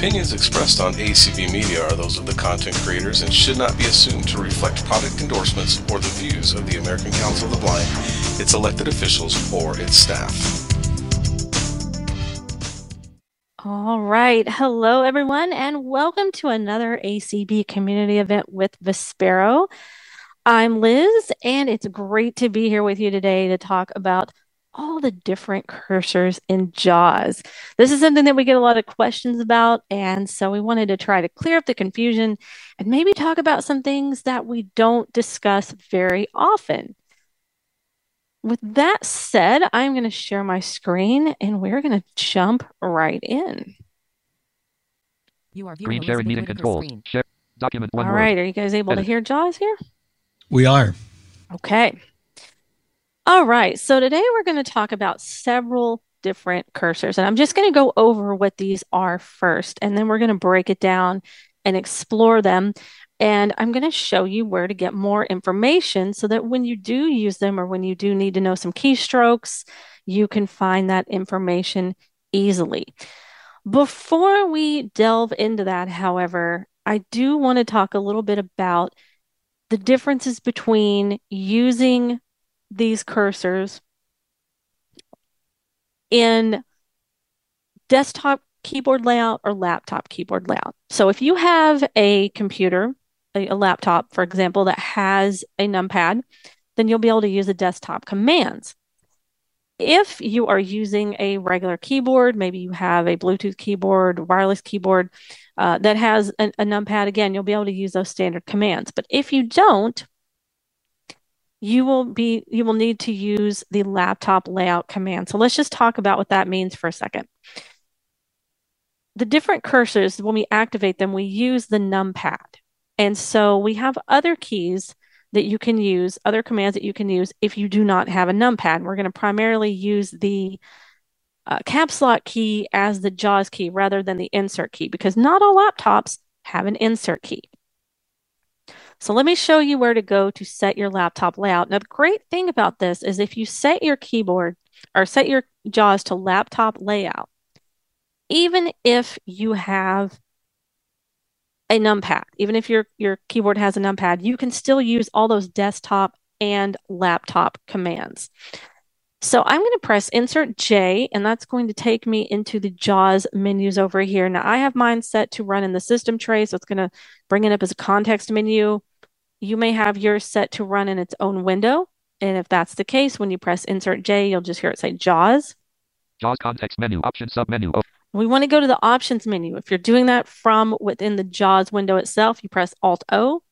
opinions expressed on ACB Media are those of the content creators and should not be assumed to reflect product endorsements or the views of the American Council of the Blind, its elected officials, or its staff. All right. Hello, everyone, and welcome to another ACB community event with Vispero. I'm Liz, and it's great to be here with you today to talk about all the different cursors in JAWS. This is something that we get a lot of questions about, and so we wanted to try to clear up the confusion and maybe talk about some things that we don't discuss very often. With that said, I'm going to share my screen and we're going to jump right in. You are screen sharing meeting controls. Share document one All word. right, are you guys able to hear JAWS here? We are. Okay. All right. So today we're going to talk about several different cursors, and I'm just going to go over what these are first, and then we're going to break it down and explore them. And I'm going to show you where to get more information so that when you do use them or when you do need to know some keystrokes, you can find that information easily. Before we delve into that, however, I do want to talk a little bit about the differences between using these cursors in desktop keyboard layout or laptop keyboard layout. So if you have a computer, a, a laptop, for example, that has a numpad, then you'll be able to use the desktop commands. If you are using a regular keyboard, maybe you have a Bluetooth keyboard, wireless keyboard uh, that has a, a numpad, again, you'll be able to use those standard commands. But if you don't, you will be you will need to use the laptop layout command. So let's just talk about what that means for a second. The different cursors, when we activate them, we use the numpad. And so we have other keys that you can use, other commands that you can use if you do not have a numpad. We're going to primarily use the uh, caps lock key as the JAWS key rather than the insert key because not all laptops have an insert key. So let me show you where to go to set your laptop layout. Now, the great thing about this is if you set your keyboard or set your JAWS to laptop layout, even if you have a numpad, even if your, your keyboard has a numpad, you can still use all those desktop and laptop commands. So I'm going to press Insert J, and that's going to take me into the JAWS menus over here. Now I have mine set to run in the system tray, so it's going to bring it up as a context menu. You may have yours set to run in its own window. And if that's the case, when you press Insert J, you'll just hear it say JAWS. JAWS context menu option submenu. Oh, We want to go to the options menu. If you're doing that from within the JAWS window itself, you press Alt O.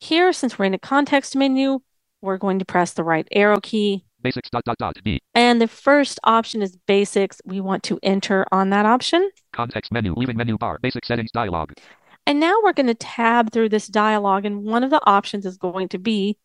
Here, since we're in a context menu, we're going to press the right arrow key. basics dot dot dot B And the first option is basics. We want to enter on that option. context menu leaving menu bar basic settings dialog And now we're going to tab through this dialog, and one of the options is going to be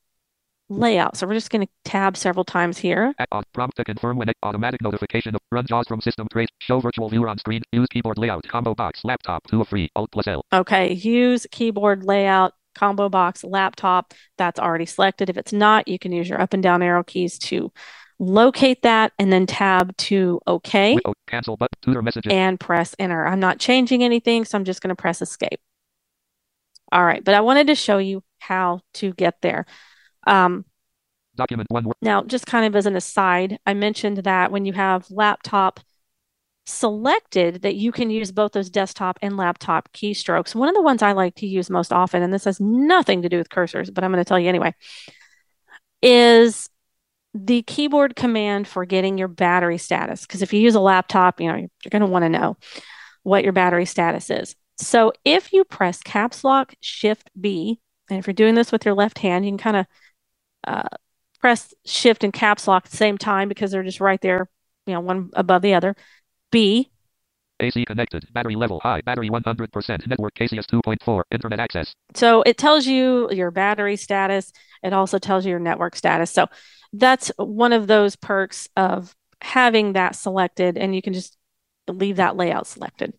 layout. So we're just going to tab several times here. At on prompt to confirm when automatic notification of run JAWS from system trace show virtual viewer on screen use keyboard layout combo box laptop two of free Alt plus L Okay, use keyboard layout, combo box, laptop. That's already selected. If it's not, you can use your up and down arrow keys to locate that and then tab to OK cancel button tutor messages and press enter. I'm not changing anything, so I'm just going to press escape. All right, but I wanted to show you how to get there. Um, document one word Now, just kind of as an aside, I mentioned that when you have laptop selected, that you can use both those desktop and laptop keystrokes. One of the ones I like to use most often, and this has nothing to do with cursors, but I'm going to tell you anyway, is the keyboard command for getting your battery status. Because if you use a laptop, you know, you're going to want to know what your battery status is. So if you press caps lock shift B, and if you're doing this with your left hand, you can kind of uh, press shift and caps lock at the same time because they're just right there, you know, one above the other. B, AC connected battery level high battery 100% network KCS 2.4 internet access so it tells you your battery status. It also tells you your network status. So that's one of those perks of having that selected, and you can just leave that layout selected.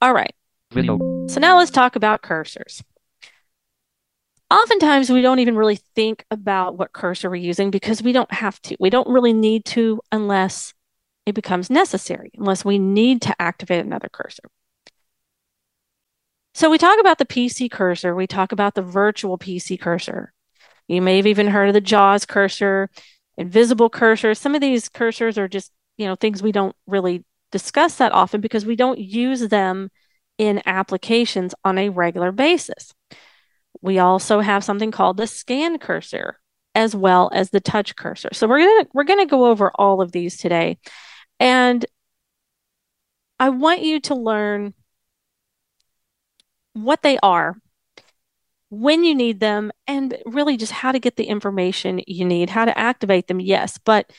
All right. Video So now let's talk about cursors. Oftentimes, we don't even really think about what cursor we're using because we don't have to. We don't really need to unless it becomes necessary, unless we need to activate another cursor. So we talk about the PC cursor, we talk about the virtual PC cursor. You may have even heard of the JAWS cursor, invisible cursor. Some of these cursors are just, you know, things we don't really discuss that often because we don't use them in applications on a regular basis. We also have something called the scan cursor as well as the touch cursor. So we're going to we're going to go over all of these today. And I want you to learn what they are, when you need them, and really just how to get the information you need, how to activate them, yes, but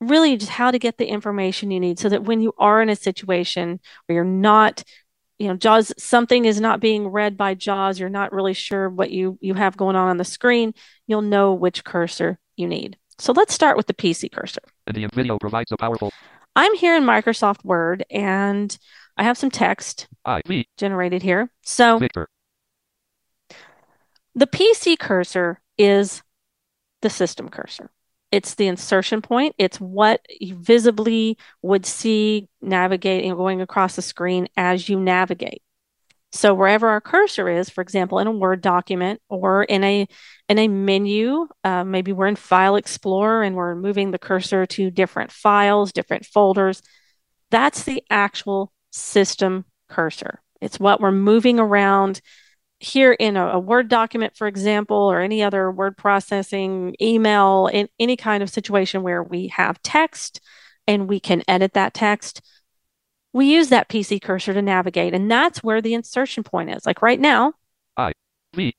really just how to get the information you need so that when you are in a situation where you're not you know jaws something is not being read by jaws. You're not really sure what you you have going on on the screen. You'll know which cursor you need. So let's start with the pc cursor. The video provides a powerful i'm here in microsoft word and i have some text IV generated here. So Victor. the pc cursor is the system cursor it's the insertion point. It's what you visibly would see navigating going across the screen as you navigate. So wherever our cursor is for example in a word document or in a in a menu uh, maybe we're in file explorer and we're moving the cursor to different files different folders that's the actual system cursor. It's what we're moving around here in a, a, Word document, for example, or any other word processing, email, in any kind of situation where we have text and we can edit that text, we use that PC cursor to navigate. And that's where the insertion point is. Like right now, I V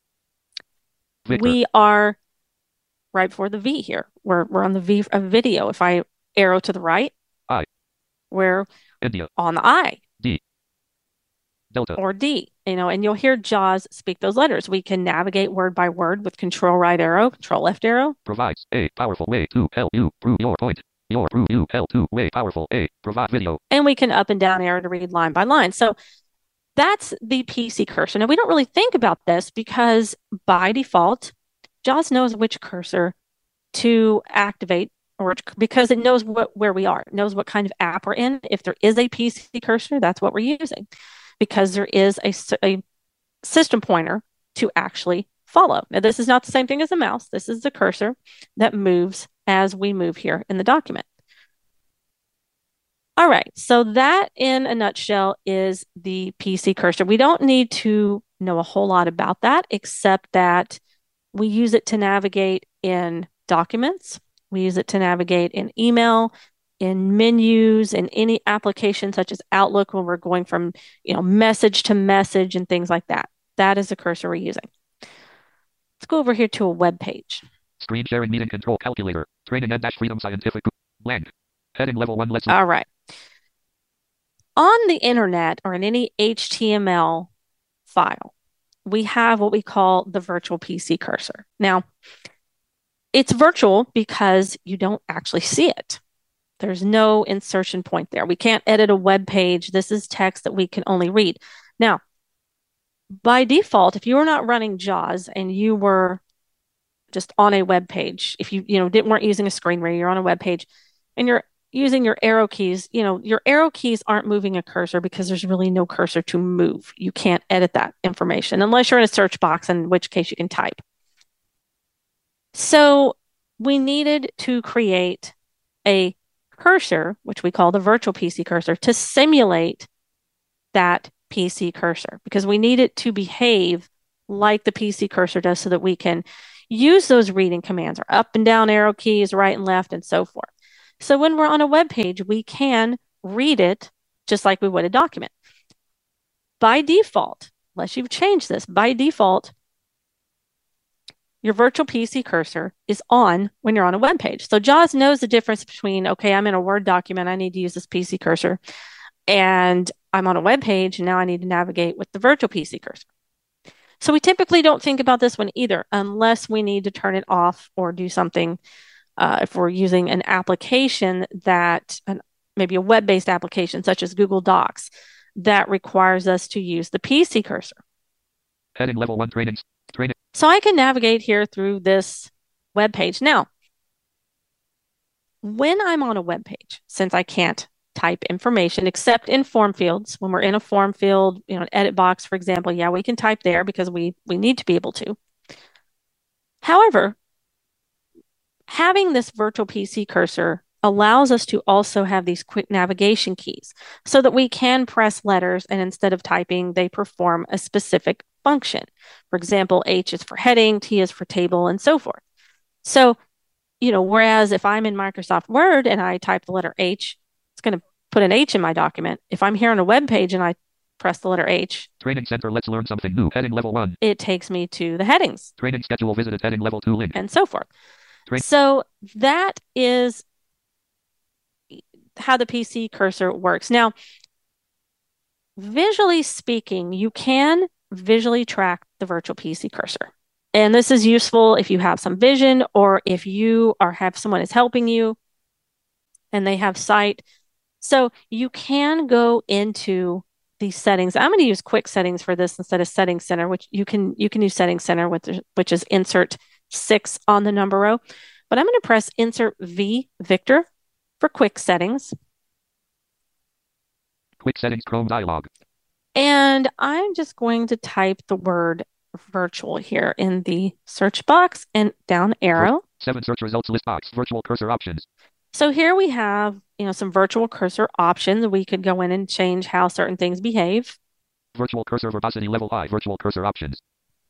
Victor. we are right before the V here. We're, we're on the V of video. If I arrow to the right, I. we're India on the I D Delta or D, you know, and you'll hear JAWS speak those letters. We can navigate word by word with control right arrow, control left arrow. provides a powerful way to help you prove your point. Your prove you help to way powerful a provide video. and we can up and down arrow to read line by line. So that's the PC cursor. Now we don't really think about this because by default, JAWS knows which cursor to activate or because it knows what where we are, it knows what kind of app we're in. If there is a PC cursor, that's what we're using because there is a, a system pointer to actually follow. Now this is not the same thing as a mouse. This is the cursor that moves as we move here in the document. All right, so that in a nutshell is the PC cursor. We don't need to know a whole lot about that, except that we use it to navigate in documents, we use it to navigate in email, in menus, in any application such as Outlook when we're going from you know message to message and things like that. That is the cursor we're using. Let's go over here to a web page. Screen sharing meeting control calculator. Training and dash freedom scientific blank. Heading level one lesson. All right. On the internet or in any HTML file, we have what we call the virtual PC cursor. Now, it's virtual because you don't actually see it. There's no insertion point there. We can't edit a web page. This is text that we can only read. Now, by default, if you were not running JAWS and you were just on a web page, if you you know didn't weren't using a screen reader, you're on a web page, and you're using your arrow keys, you know your arrow keys aren't moving a cursor because there's really no cursor to move. You can't edit that information unless you're in a search box, in which case you can type. So we needed to create a cursor, which we call the virtual PC cursor, to simulate that PC cursor because we need it to behave like the PC cursor does so that we can use those reading commands or up and down arrow keys, right and left, and so forth. So when we're on a web page, we can read it just like we would a document. By default, unless you've changed this, by default, your virtual PC cursor is on when you're on a web page. So JAWS knows the difference between, okay, I'm in a Word document, I need to use this PC cursor, and I'm on a web page, and now I need to navigate with the virtual PC cursor. So we typically don't think about this one either, unless we need to turn it off or do something. Uh, if we're using an application that, an, maybe a web based application such as Google Docs, that requires us to use the PC cursor. Heading level one. Training. So I can navigate here through this web page. Now, when I'm on a web page, since I can't type information except in form fields. When we're in a form field, you know, an edit box, for example, yeah, we can type there because we we need to be able to. However, having this virtual PC cursor allows us to also have these quick navigation keys so that we can press letters and instead of typing, they perform a specific function. For example, H is for heading, T is for table, and so forth. So, you know, whereas if I'm in Microsoft Word and I type the letter H, it's going to put an H in my document. If I'm here on a web page and I press the letter H. Training center, let's learn something new. Heading level one. It takes me to the headings. Training schedule visited heading level two link. And so forth. So that is how the PC cursor works. Now, visually speaking, you can visually track the virtual PC cursor. And this is useful if you have some vision or if you are have someone is helping you and they have sight. So you can go into these settings. I'm going to use quick settings for this instead of setting center, which you can you can use setting center with which is insert six on the number row. But I'm going to press insert V Victor for quick settings. Quick settings Chrome dialog. And I'm just going to type the word virtual here in the search box and down arrow. Seven search results list box, virtual cursor options. So here we have, you know, some virtual cursor options. We could go in and change how certain things behave. Virtual cursor verbosity level high, virtual cursor options.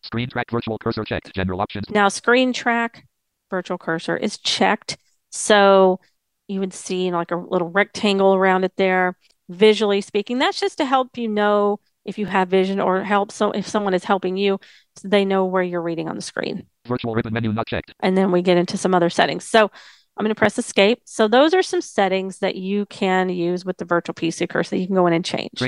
Screen track virtual cursor checked, general options. Now screen track virtual cursor is checked. So you would see like a little rectangle around it there. Visually speaking, that's just to help you know if you have vision or help so if someone is helping you, so they know where you're reading on the screen. Virtual ribbon menu not checked. And then we get into some other settings. So I'm going to press escape. So those are some settings that you can use with the virtual PC cursor you can go in and change.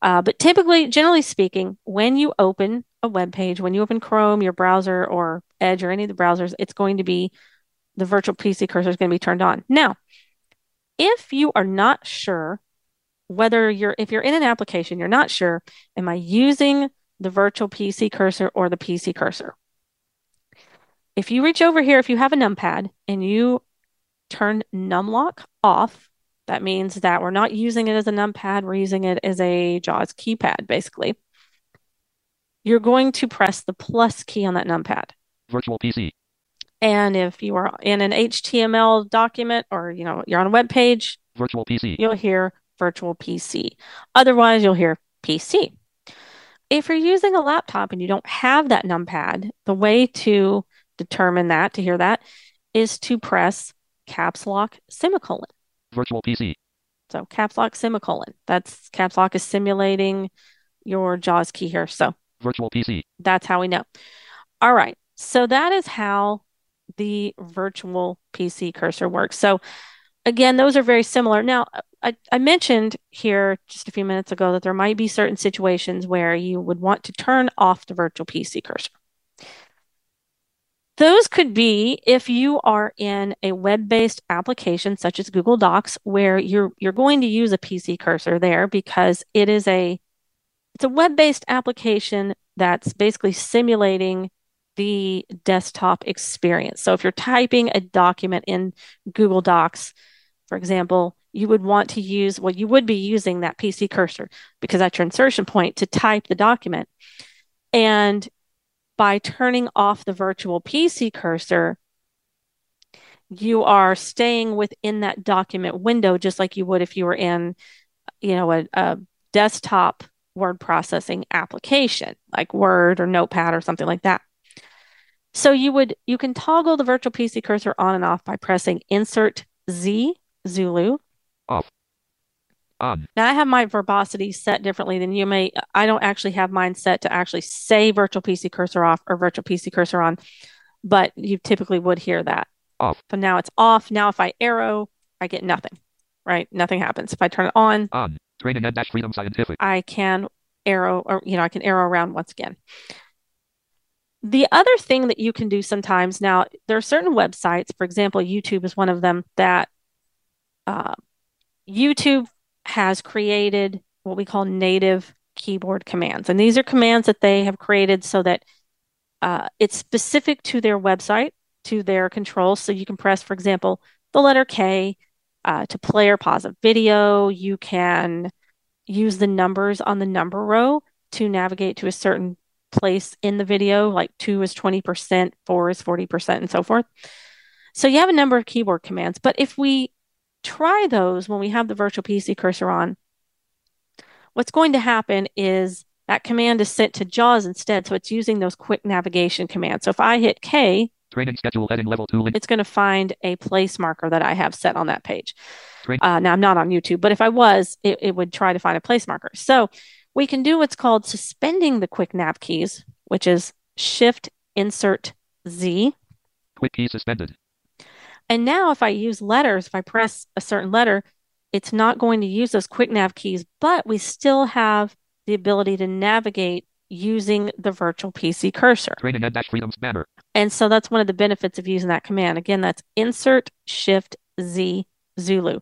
Uh, but typically, generally speaking, when you open a web page, when you open Chrome, your browser, or Edge, or any of the browsers, it's going to be the virtual PC cursor is going to be turned on. Now, if you are not sure whether you're, if you're in an application, you're not sure, am I using the virtual PC cursor or the PC cursor? If you reach over here, if you have a numpad and you turn numlock off, that means that we're not using it as a numpad, we're using it as a JAWS keypad, basically. You're going to press the plus key on that numpad. Virtual PC. And if you are in an HTML document or you know you're on a web page, virtual PC, you'll hear virtual PC. Otherwise, you'll hear PC. If you're using a laptop and you don't have that numpad, the way to determine that, to hear that, is to press caps lock semicolon. Virtual PC. So caps lock semicolon. That's caps lock is simulating your JAWS key here. So virtual PC. That's how we know. All right. So that is how the virtual PC cursor works. So again, those are very similar. Now, I, I mentioned here just a few minutes ago that there might be certain situations where you would want to turn off the virtual PC cursor. Those could be if you are in a web-based application such as Google Docs, where you're you're going to use a PC cursor there because it is a it's a web-based application that's basically simulating the desktop experience. So if you're typing a document in Google Docs, for example, you would want to use well, you would be using that PC cursor because that's your insertion point to type the document. And by turning off the virtual PC cursor, you are staying within that document window just like you would if you were in, you know, a, a desktop word processing application like Word or Notepad or something like that. So you would you can toggle the virtual PC cursor on and off by pressing Insert Z Zulu. Off. On. Now I have my verbosity set differently than you may. I don't actually have mine set to actually say virtual PC cursor off or virtual PC cursor on, but you typically would hear that. Off. So now it's off. Now if I arrow, I get nothing. Right? Nothing happens. If I turn it on, on. Training and freedom scientific. I can arrow or you know, I can arrow around once again. The other thing that you can do sometimes now, there are certain websites, for example, YouTube is one of them that uh, YouTube has created what we call native keyboard commands. And these are commands that they have created so that uh, it's specific to their website, to their controls. So you can press, for example, the letter K uh, to play or pause a video. You can use the numbers on the number row to navigate to a certain place in the video, like two is 20%, four is 40%, and so forth. So you have a number of keyboard commands. But if we try those when we have the virtual PC cursor on, what's going to happen is that command is sent to JAWS instead. So it's using those quick navigation commands. So if I hit K, Training schedule heading level two link. it's going to find a place marker that I have set on that page. Uh, now, I'm not on YouTube, but if I was, it, it would try to find a place marker. So we can do what's called suspending the quick nav keys, which is Shift Insert Z. Quick key suspended. And now, if I use letters, if I press a certain letter, it's not going to use those quick nav keys, but we still have the ability to navigate using the virtual PC cursor. And freedoms banner. And so that's one of the benefits of using that command. Again, that's insert shift Z Zulu.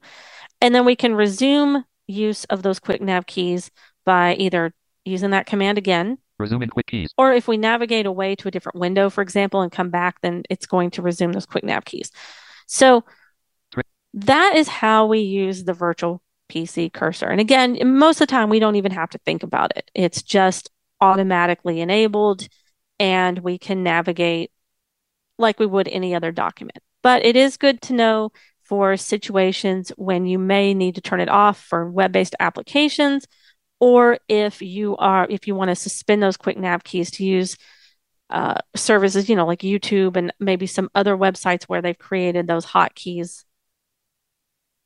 And then we can resume use of those quick nav keys by either using that command again, Resuming quick keys. or if we navigate away to a different window, for example, and come back, then it's going to resume those quick nav keys. So that is how we use the virtual PC cursor. And again, most of the time, we don't even have to think about it. It's just automatically enabled, and we can navigate like we would any other document. But it is good to know for situations when you may need to turn it off for web-based applications, or if you are if you want to suspend those quick nav keys to use uh, services, you know, like YouTube and maybe some other websites where they've created those hotkeys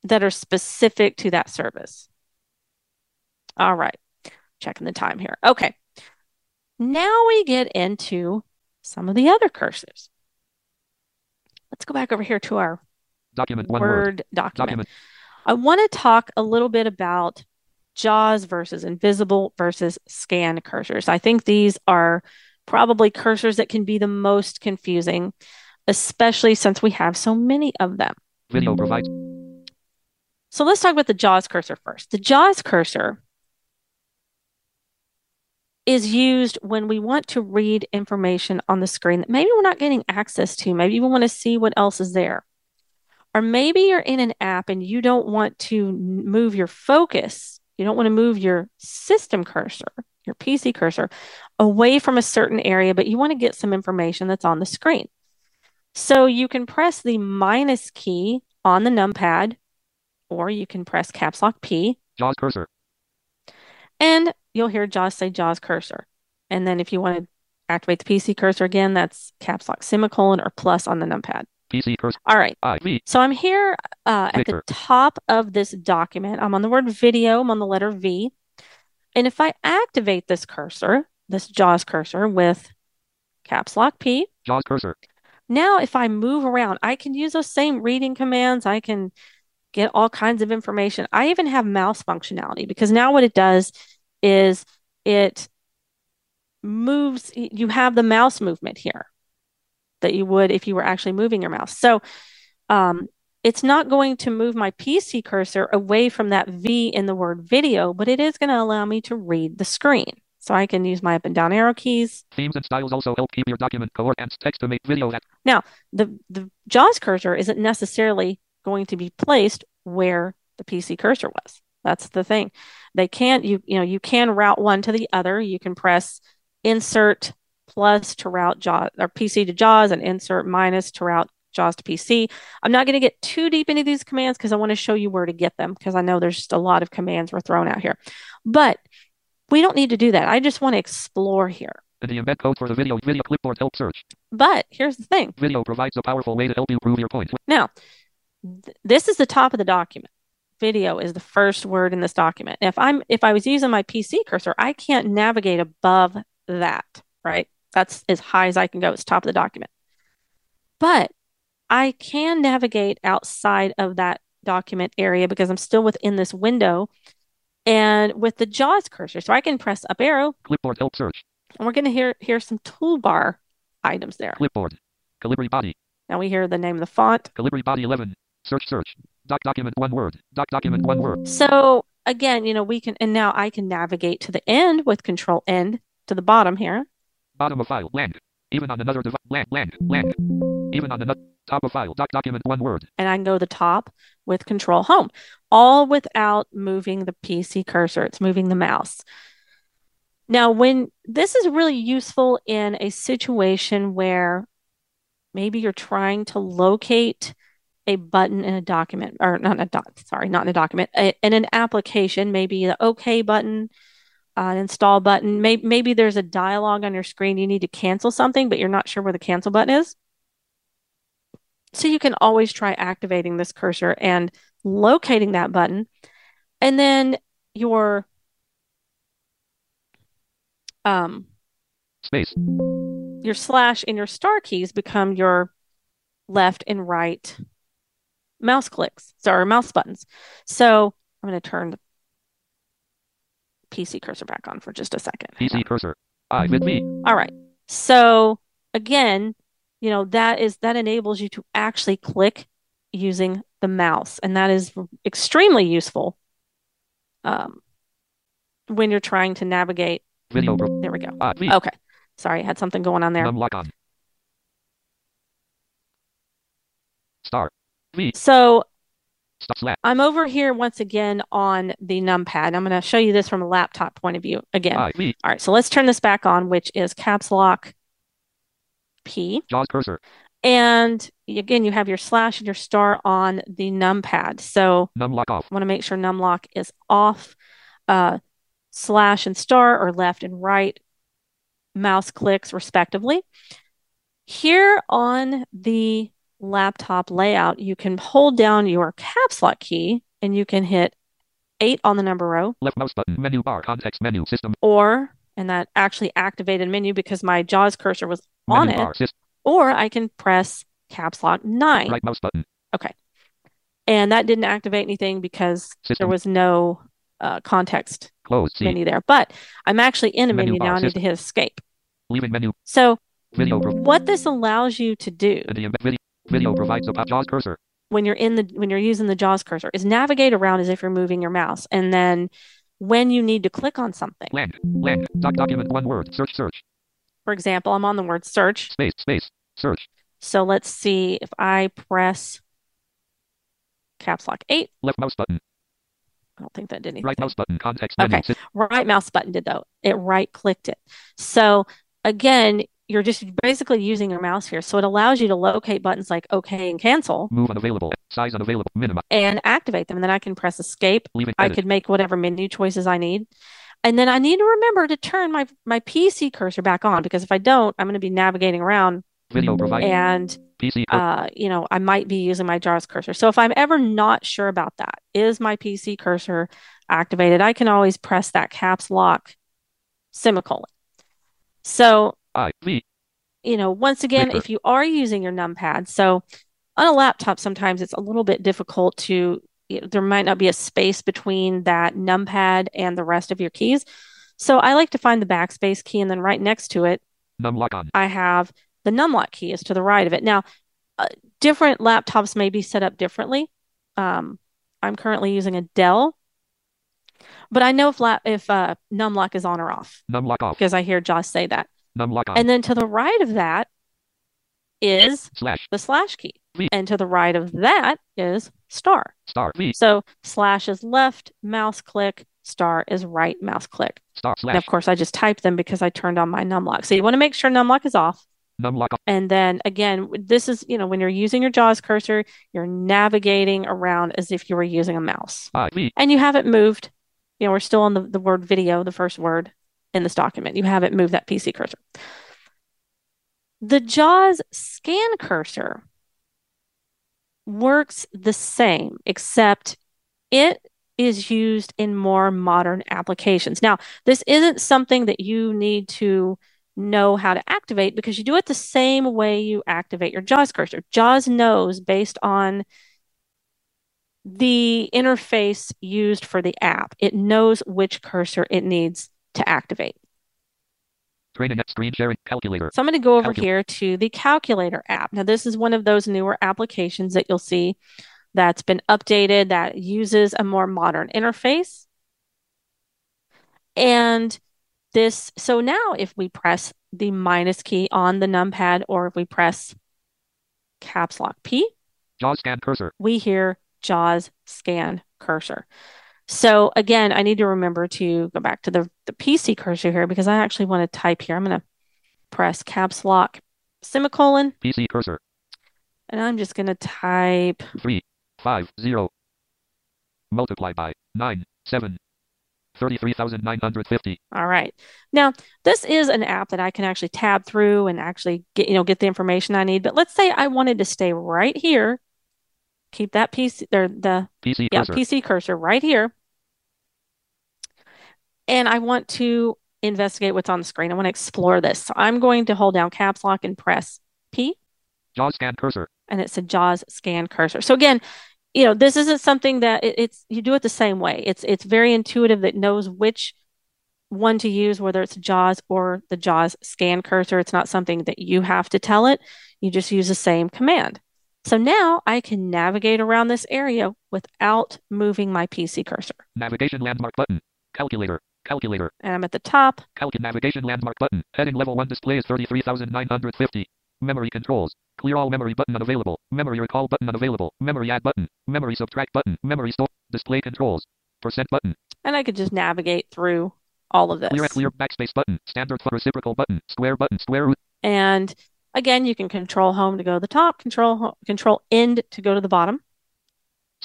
that are specific to that service. All right, checking the time here. Okay, now we get into some of the other cursors. Let's go back over here to our Document word. Word document. Document. I want to talk a little bit about JAWS versus invisible versus scan cursors. I think these are probably cursors that can be the most confusing, especially since we have so many of them. Video provides. So let's talk about the JAWS cursor first. The JAWS cursor is used when we want to read information on the screen that maybe we're not getting access to. Maybe we want to see what else is there. Or maybe you're in an app and you don't want to move your focus. You don't want to move your system cursor, your PC cursor, away from a certain area, but you want to get some information that's on the screen. So you can press the minus key on the numpad, or you can press caps lock P, JAWS cursor. and you'll hear JAWS say JAWS cursor. And then if you want to activate the PC cursor again, that's caps lock semicolon or plus on the numpad. PC cursor. All right. IV. So I'm here uh, at the top of this document. I'm on the word video. I'm on the letter V. And if I activate this cursor, this JAWS cursor with caps lock P, JAWS cursor. now if I move around, I can use those same reading commands. I can get all kinds of information. I even have mouse functionality because now what it does is it moves, you have the mouse movement here that you would if you were actually moving your mouse. So um, it's not going to move my PC cursor away from that V in the word video, but it is going to allow me to read the screen. So I can use my up and down arrow keys. Themes and styles also help keep your document coherent and text to make video that The the JAWS cursor isn't necessarily going to be placed where the PC cursor was. That's the thing. They can't you you know you can route one to the other. You can press insert plus to route JAWS or PC to JAWS and insert minus to route JAWS to PC. I'm not going to get too deep into these commands because I want to show you where to get them because I know there's just a lot of commands we're throwing out here. But we don't need to do that. I just want to explore here. the embed code for the video video clipboard help search. But here's the thing. Video provides a powerful way to help you prove your point. Now, th- this is the top of the document. Video is the first word in this document. If I'm if I was using my PC cursor, I can't navigate above that, right? That's as high as I can go. It's top of the document. But I can navigate outside of that document area because I'm still within this window and with the JAWS cursor. So I can press up arrow Clipboard help search. and we're going to hear hear some toolbar items there. Clipboard. Calibri body. Now we hear the name of the font. Calibri body 11. Search search. Doc document one word. Doc document one word. So again, you know, we can, and now I can navigate to the end with control end to the bottom here. Bottom of file. Land. Even on another device. Land. Land. Land. Even on another. Top of file. Doc document one word. and I can go to the top with Control Home, all without moving the PC cursor. It's moving the mouse. Now, when this is really useful in a situation where maybe you're trying to locate a button in a document, or not a doc, sorry, not in a document, a, in an application, maybe the OK button, uh, an install button. Maybe, maybe there's a dialog on your screen. You need to cancel something, but you're not sure where the cancel button is. So you can always try activating this cursor and locating that button. And then your um, Space. your slash and your star keys become your left and right mouse clicks, sorry, mouse buttons. So I'm going to turn the PC cursor back on for just a second. PC cursor. I with me. All right. So again, you know, that is that enables you to actually click using the mouse, and that is extremely useful um, when you're trying to navigate. Video. There we go. V. Okay. Sorry, I had something going on there. On. Star. V. So. I'm over here once again on the numpad. I'm going to show you this from a laptop point of view again. I V. All right, so let's turn this back on, which is caps lock P. Jaws cursor. And again, you have your slash and your star on the numpad. So Num lock off. Want to make sure numlock is off. Uh, slash and star are left and right mouse clicks, respectively. Here on the laptop layout, you can hold down your caps lock key and you can hit eight on the number row, Left mouse button. Menu bar. Context menu. System. or, and that actually activated menu because my JAWS cursor was on Menu it, bar. Or I can press caps lock nine. Right mouse button. Okay. And that didn't activate anything because there was no uh, context Closed. C. menu there. But I'm actually in a Menu menu bar, now. I need to hit escape. Leaving menu. So Video. What this allows you to do the video. Video provides a Jaws cursor. when you're in the when you're using the JAWS cursor is navigate around as if you're moving your mouse. And then when you need to click on something, Land. Land. Doc document one word. Search. Search. For example, I'm on the word search. Space. Space. Search. So let's see if I press caps lock eight. Left mouse button. I don't think that did anything. Right mouse button. Context menu. Okay. Right mouse button did though. It right clicked it. So again, you're just basically using your mouse here. So it allows you to locate buttons like OK and cancel Move unavailable. Size unavailable. Minimum. and activate them. And then I can press escape. I could make whatever menu choices I need. And then I need to remember to turn my, my PC cursor back on because if I don't, I'm going to be navigating around Video provide. and PC. cur- uh, you know, I might be using my JAWS cursor. So if I'm ever not sure about that, is my PC cursor activated? I can always press that caps lock semicolon. So, I. V. you know, once again, Clicker. if you are using your numpad, so on a laptop, sometimes it's a little bit difficult to, you know, there might not be a space between that numpad and the rest of your keys. So I like to find the backspace key and then right next to it, Num lock on. I have the numlock key is to the right of it. Now, uh, different laptops may be set up differently. Um, I'm currently using a Dell, but I know if la if uh, numlock is on or off Num lock off. because I hear JAWS say that. Num lock on. And then to the right of that is Slash. the slash key, V. and to the right of that is star. Star. V. So slash is left mouse click, star is right mouse click. Star. And of course, I just typed them because I turned on my numlock. So you want to make sure numlock is off. Num lock off. And then again, this is, you know, when you're using your JAWS cursor, you're navigating around as if you were using a mouse. Ah, I. V. And you haven't moved, you know, we're still on the, the word video, the first word in this document. You haven't moved that PC cursor. The JAWS scan cursor works the same, except it is used in more modern applications. Now, this isn't something that you need to know how to activate because you do it the same way you activate your JAWS cursor. JAWS knows based on the interface used for the app, it knows which cursor it needs to activate. Training screen sharing calculator. So I'm going to go over Calcul- here to the calculator app. Now, this is one of those newer applications that you'll see that's been updated that uses a more modern interface. And this, so now if we press the minus key on the numpad or if we press caps lock P, JAWS scan cursor. we hear JAWS scan cursor. So again, I need to remember to go back to the, the PC cursor here because I actually want to type here. I'm going to press caps lock semicolon, PC cursor. and I'm just going to type 3, 5, 0. Multiply by 9, 7. 33,950. All right. Now, this is an app that I can actually tab through and actually get, you know, get the information I need. But let's say I wanted to stay right here, keep that PC or the PC yeah, cursor. PC cursor right here. And I want to investigate what's on the screen. I want to explore this. So I'm going to hold down caps lock and press P, JAWS scan cursor. and it's a JAWS scan cursor. So again, you know, this isn't something that it, it's you do it the same way. It's it's very intuitive that knows which one to use, whether it's JAWS or the JAWS scan cursor. It's not something that you have to tell it. You just use the same command. So now I can navigate around this area without moving my PC cursor. Navigation landmark button. Calculator. Calculator. And I'm at the top. Calc navigation landmark button. Heading level 1 display is 33,950. Memory controls. Clear all memory button unavailable. Memory recall button unavailable. Memory add button. Memory subtract button. Memory store. Display controls. Percent button. And I could just navigate through all of this. Clear clear backspace button. Standard for reciprocal button. Square button. Square root. And again, you can control home to go to the top, control control end to go to the bottom.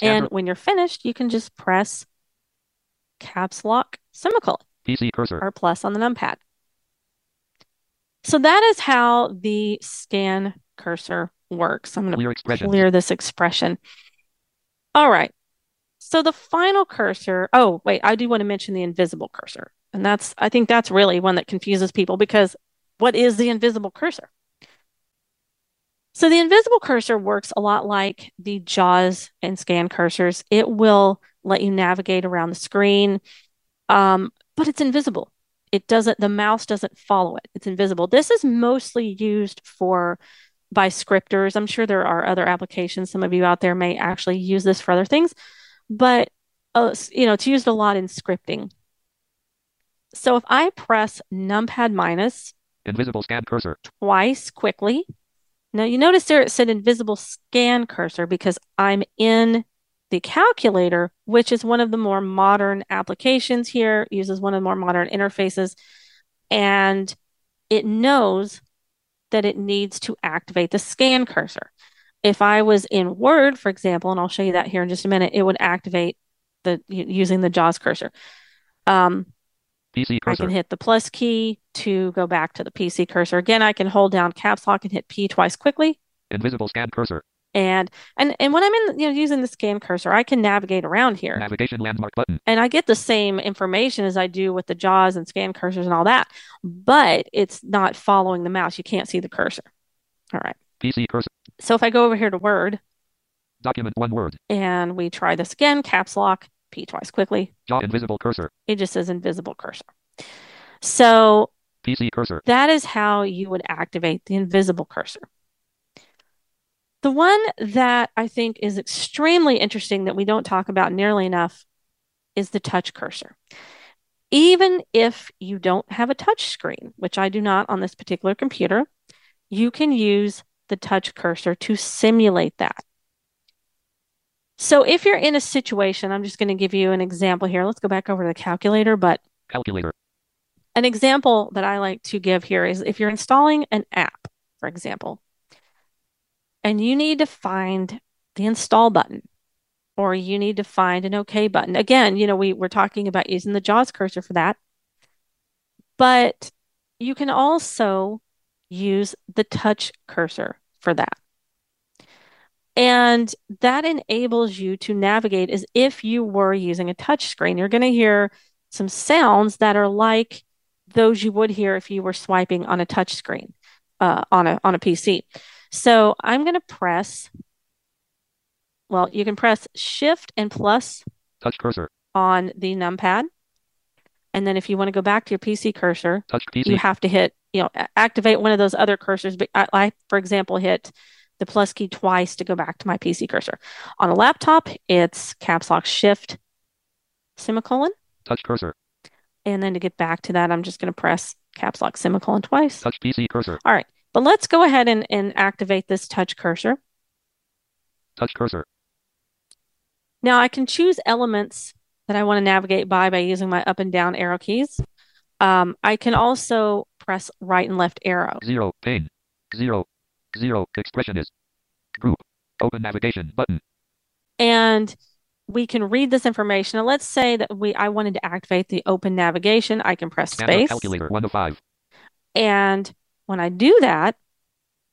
And when you're finished, you can just press caps lock semicolon PC cursor. or plus on the numpad. So that is how the scan cursor works. I'm going to Clear clear this expression. All right. So the final cursor, oh, wait, I do want to mention the invisible cursor. And that's, I think that's really one that confuses people because what is the invisible cursor? So the invisible cursor works a lot like the JAWS and scan cursors. It will let you navigate around the screen, um, but it's invisible. It doesn't, the mouse doesn't follow it. It's invisible. This is mostly used for by scripters. I'm sure there are other applications. Some of you out there may actually use this for other things, but uh, you know, it's used a lot in scripting. So if I press numpad minus Invisible scan cursor. twice quickly, now you notice there it said invisible scan cursor because I'm in the calculator, which is one of the more modern applications here, uses one of the more modern interfaces, and it knows that it needs to activate the scan cursor. If I was in Word, for example, and I'll show you that here in just a minute, it would activate the using the JAWS cursor. Um, PC I can hit the plus key to go back to the PC cursor. Again, I can hold down caps lock and hit P twice quickly. Invisible scan cursor. And and and when I'm in, you know, using the scan cursor, I can navigate around here. Navigation landmark button. And I get the same information as I do with the JAWS and scan cursors and all that, but it's not following the mouse. You can't see the cursor. All right. PC cursor. So if I go over here to Word Document one word. and we try this again, caps lock, P twice quickly, Jaw invisible cursor. it just says invisible cursor. So PC cursor. that is how you would activate the invisible cursor. The one that I think is extremely interesting that we don't talk about nearly enough is the touch cursor. Even if you don't have a touch screen, which I do not on this particular computer, you can use the touch cursor to simulate that. So if you're in a situation, I'm just going to give you an example here. Let's go back over to the calculator, but Calculator. an example that I like to give here is if you're installing an app, for example, and you need to find the install button or you need to find an OK button. Again, you know, we, we're talking about using the JAWS cursor for that, but you can also use the touch cursor for that. And that enables you to navigate as if you were using a touch screen. You're going to hear some sounds that are like those you would hear if you were swiping on a touch screen uh, on a on a PC. So I'm going to press. Well, you can press Shift and plus Touch cursor. on the numpad, and then if you want to go back to your PC cursor, PC. you have to hit you know activate one of those other cursors. But I, I, for example, hit the plus key twice to go back to my PC cursor. On a laptop, it's caps lock Shift semicolon. Touch cursor. And then to get back to that, I'm just going to press caps lock semicolon twice. Touch PC cursor. All right, but let's go ahead and, and activate this touch cursor. Touch cursor. Now I can choose elements that I want to navigate by by using my up and down arrow keys. Um, I can also press right and left arrow. Zero. Pane. Zero. Zero. Expression is. Group. Open navigation button. And we can read this information. Now, let's say that we I wanted to activate the open navigation. I can press space. calculator. One of five. And when I do that,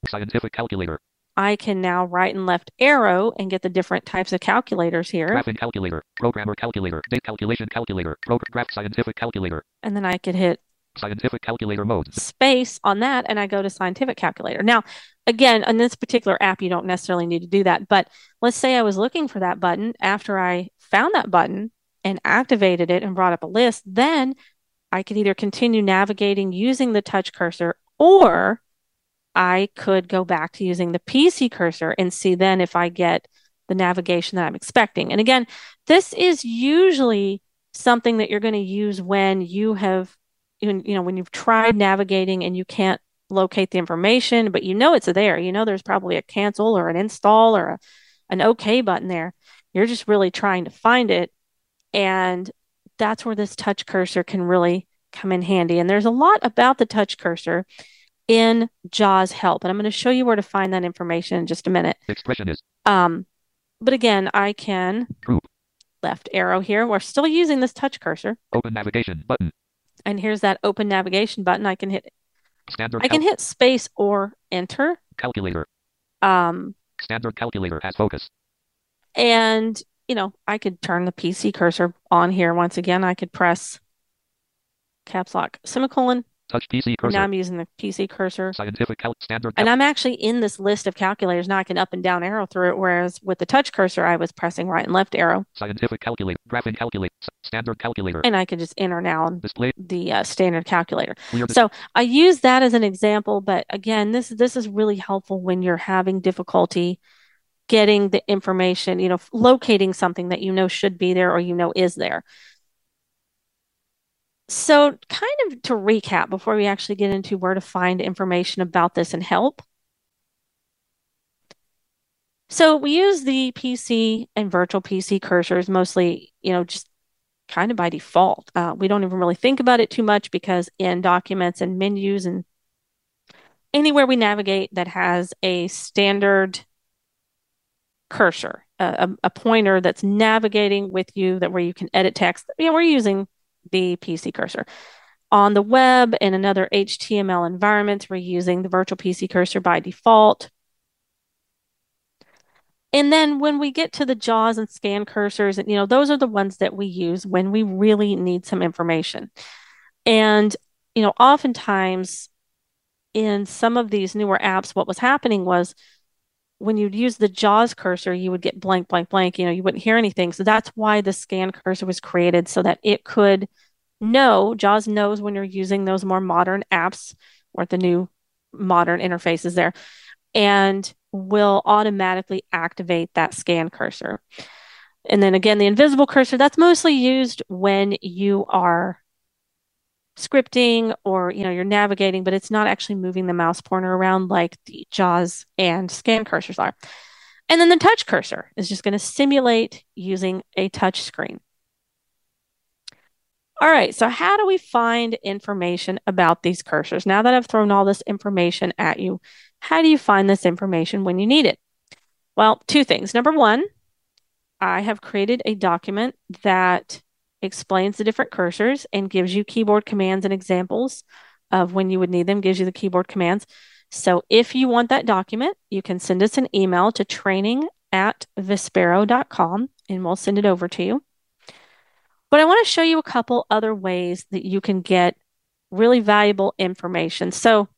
Scientific calculator. I can now right and left arrow and get the different types of calculators here. Graphing calculator. Programmer calculator. Date calculation calculator. Program graph scientific calculator. And then I could hit Scientific calculator mode. space on that and I go to scientific calculator. Now, again, on this particular app, you don't necessarily need to do that. But let's say I was looking for that button after I found that button and activated it and brought up a list, then I could either continue navigating using the touch cursor or I could go back to using the PC cursor and see then if I get the navigation that I'm expecting. And again, this is usually something that you're going to use when you have you know when you've tried navigating and you can't locate the information, but you know it's there. You know there's probably a cancel or an install or a, an OK button there. You're just really trying to find it. And that's where this touch cursor can really come in handy. And there's a lot about the touch cursor in JAWS help. And I'm going to show you where to find that information in just a minute. Expression is. Um, but again, I can Group. left arrow here. We're still using this touch cursor. Open navigation button. And here's that open navigation button. I can hit Standard I can hit space or enter. calculator. Um, Standard calculator has focus. and you know, I could turn the PC cursor on here once again. I could press caps lock semicolon. Touch PC cursor. Now. I'm using the PC cursor. Scientific cal- standard. And I'm actually in this list of calculators. Now I can up and down arrow through it, whereas with the touch cursor, I was pressing right and left arrow. scientific calculator. Graphing calculator. Standard calculator. And I can just enter now Display. the uh, standard calculator. Dis- So I use that as an example, but again, this this is really helpful when you're having difficulty getting the information, you know, locating something that you know should be there or you know is there. So, kind of to recap before we actually get into where to find information about this and help. So, we use the PC and virtual PC cursors mostly, you know, just kind of by default. Uh, we don't even really think about it too much because in documents and menus and anywhere we navigate that has a standard cursor, a, a, pointer that's navigating with you that where you can edit text, you know, we're using the PC cursor. On the web in another HTML environments, we're using the virtual PC cursor by default. And then when we get to the JAWS and scan cursors, and you know, those are the ones that we use when we really need some information. And you know, oftentimes in some of these newer apps, what was happening was when you'd use the JAWS cursor, you would get blank, blank, blank. You know, you wouldn't hear anything. So that's why the scan cursor was created so that it could know, JAWS knows when you're using those more modern apps or the new modern interfaces there, and will automatically activate that scan cursor. And then again, the invisible cursor, that's mostly used when you are scripting or you know you're navigating but it's not actually moving the mouse pointer around like the jaws and scan cursors are. And then the touch cursor is just going to simulate using a touch screen. All right so how do we find information about these cursors? Now that i've thrown all this information at you how do you find this information when you need it? Well two things. Number one i have created a document that explains the different cursors and gives you keyboard commands and examples of when you would need them, gives you the keyboard commands. So if you want that document, you can send us an email to training at vispero.com and we'll send it over to you. But I want to show you a couple other ways that you can get really valuable information. So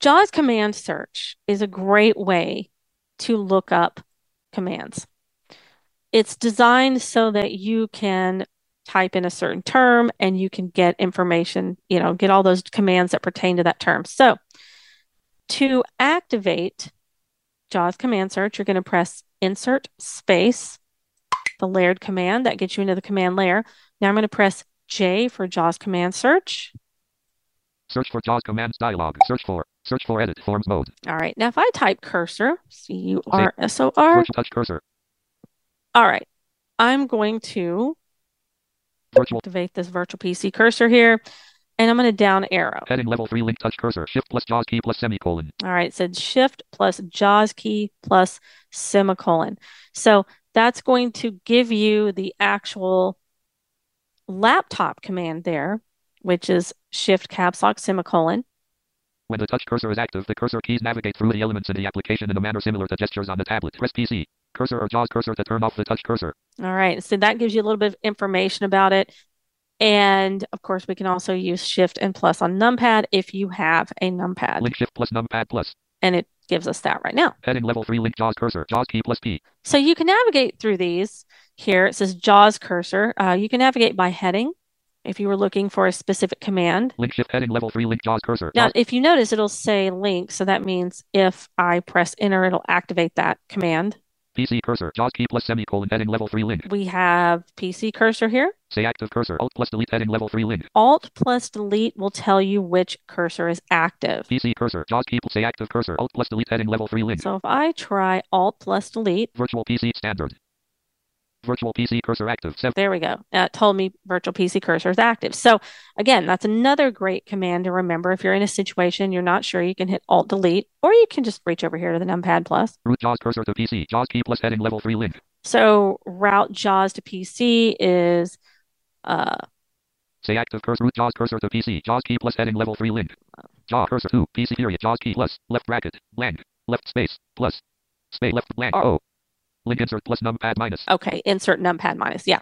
JAWS command search is a great way to look up commands it's designed so that you can type in a certain term and you can get information, you know, get all those commands that pertain to that term. So to activate JAWS command search, you're going to press insert space, the layered command that gets you into the command layer. Now I'm going to press J for JAWS command search. Search for JAWS commands dialog. Search for. Search for edit forms mode. All right. Now, if I type cursor, C U R S O R, touch cursor. All right, I'm going to Virtual activate this virtual PC cursor here, and I'm going to down arrow. heading level three link touch cursor. Shift plus JAWS key plus semicolon. All right, it said shift plus JAWS key plus semicolon. So that's going to give you the actual laptop command there, which is shift caps lock semicolon. When the touch cursor is active, the cursor keys navigate through the elements in the application in a manner similar to gestures on the tablet. Press PC cursor or JAWS cursor to turn off the touch cursor. All right, so that gives you a little bit of information about it. And of course, we can also use shift and plus on numpad if you have a numpad. Link shift plus numpad plus. And it gives us that right now. Heading level three link JAWS cursor. JAWS key plus P. So you can navigate through these here. It says JAWS cursor. Uh, you can navigate by heading if you were looking for a specific command. Link shift heading level three link JAWS cursor. Now, if you notice, it'll say link. So that means if I press enter, it'll activate that command. PC cursor. JAWS key plus semicolon heading level three link. We have PC cursor here. Say active cursor. Alt plus delete heading level three link. Alt plus delete will tell you which cursor is active. PC cursor. JAWS key say active cursor. Alt plus delete heading level three link. So if I try Alt plus delete, Virtual PC standard. Virtual PC cursor active. Sev- there we go. That told me virtual PC cursor is active. So again, that's another great command to remember. If you're in a situation you're not sure, you can hit Alt delete, or you can just reach over here to the numpad plus. route JAWS cursor to PC. JAWS key plus heading level three link. So route JAWS to PC is uh, Say active cursor. Route JAWS cursor to PC. JAWS key plus heading level three link. JAWS cursor to PC period. JAWS key plus left bracket blank left space plus space left blank. Oh. Link insert plus numpad minus. Okay, insert numpad minus. Yeah.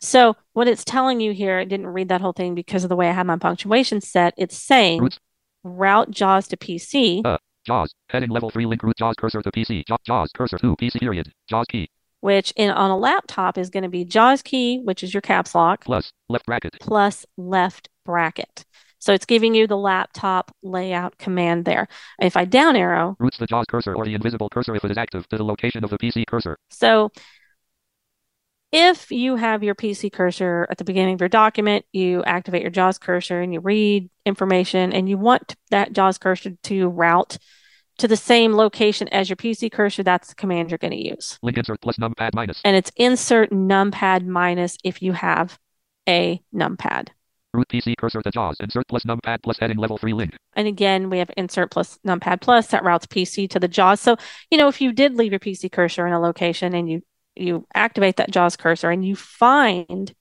So what it's telling you here, I didn't read that whole thing because of the way I had my punctuation set. It's saying Routes. route JAWS to PC, Uh. JAWS heading level three link. Route JAWS cursor to PC. JAWS, JAWS cursor to PC period. JAWS key which in on a laptop is going to be JAWS key, which is your caps lock, plus left bracket. plus left bracket. So it's giving you the laptop layout command there. If I down arrow, Routes the JAWS cursor or the invisible cursor if it is active to the location of the PC cursor. So if you have your PC cursor at the beginning of your document, you activate your JAWS cursor and you read information and you want that JAWS cursor to route to the same location as your PC cursor, that's the command you're going to use. Link insert plus numpad minus. And it's insert numpad minus if you have a numpad. Route PC cursor to JAWS. Insert plus numpad plus heading level three link. And again, we have insert plus numpad plus that routes PC to the JAWS. So, you know, if you did leave your PC cursor in a location and you you activate that JAWS cursor and you find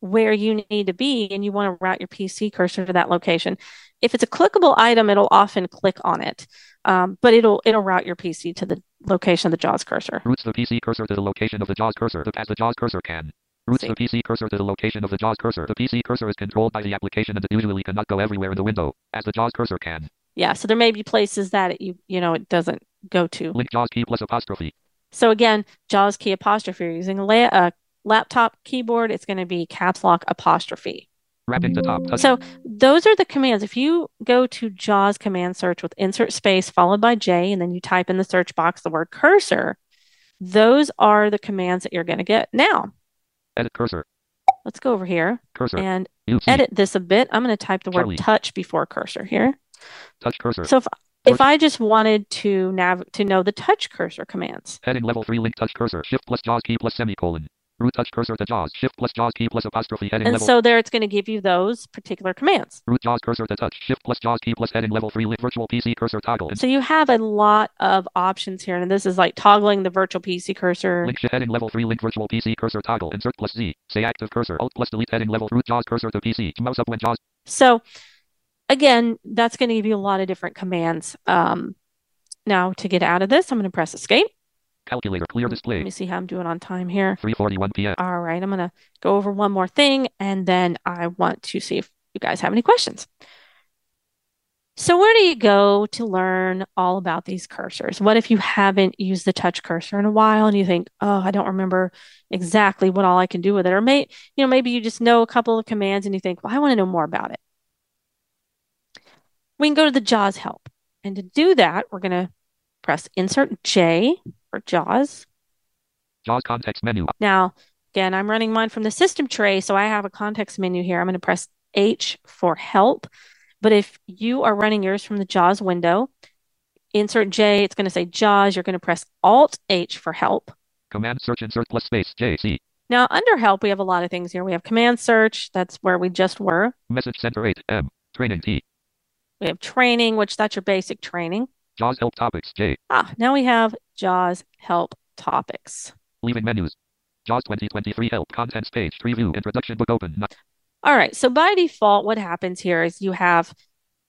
where you need to be and you want to route your PC cursor to that location. If it's a clickable item, it'll often click on it, um, but it'll it'll route your PC to the location of the JAWS cursor. Routes the PC cursor to the location of the JAWS cursor as the JAWS cursor can. Routes See. the PC cursor to the location of the JAWS cursor. The PC cursor is controlled by the application and it usually cannot go everywhere in the window, as the JAWS cursor can. Yeah, so there may be places that it, you you know it doesn't go to. Link JAWS key plus apostrophe. So again, JAWS key apostrophe. You're using a, la- laptop keyboard, it's going to be caps lock apostrophe. Wrapping the top. So those are the commands. If you go to JAWS command search with insert space followed by J, and then you type in the search box the word cursor, those are the commands that you're going to get. Now, Edit cursor. let's go over here Cursor. and edit this a bit. I'm going to type the word touch before cursor here. Touch cursor. So if if I just wanted to nav to know the touch cursor commands, Heading level 3 link touch cursor. Shift plus JAWS key plus semicolon. Route touch cursor to JAWS. Shift plus JAWS key plus apostrophe heading and level. so there it's going to give you those particular commands. Route JAWS cursor to touch. Shift plus JAWS key plus heading level 3 link virtual PC cursor toggle. So you have a lot of options here, and this is like toggling the virtual PC cursor. Link shift heading level 3 link virtual PC cursor toggle. Insert plus Z. Say active cursor. Alt plus delete heading level route JAWS cursor to PC. Mouse up when JAWS. So again, that's going to give you a lot of different commands. Um, now to get out of this, I'm going to press escape. Calculator clear display. Let me see how I'm doing on time here. 3:41 p.m. All right, I'm going to go over one more thing, and then I want to see if you guys have any questions. So where do you go to learn all about these cursors? What if you haven't used the touch cursor in a while and you think, oh, I don't remember exactly what all I can do with it? Or may, you know, maybe you just know a couple of commands and you think, well, I want to know more about it. We can go to the JAWS help. And to do that, we're going to press Insert J for JAWS. JAWS context menu. Now, again, I'm running mine from the system tray, so I have a context menu here. I'm going to press H for help But if you are running yours from the JAWS window, insert J, it's going to say JAWS. You're going to press Alt H for help. Command search insert plus space J C. Now, under help, we have a lot of things here. We have command search. That's where we just were. Message center 8 M. Training T. We have training, which that's your basic training. JAWS help topics J. Ah, now we have JAWS help topics. Leaving menus. JAWS 2023 help contents page preview introduction book open. Not- All right, so by default, what happens here is you have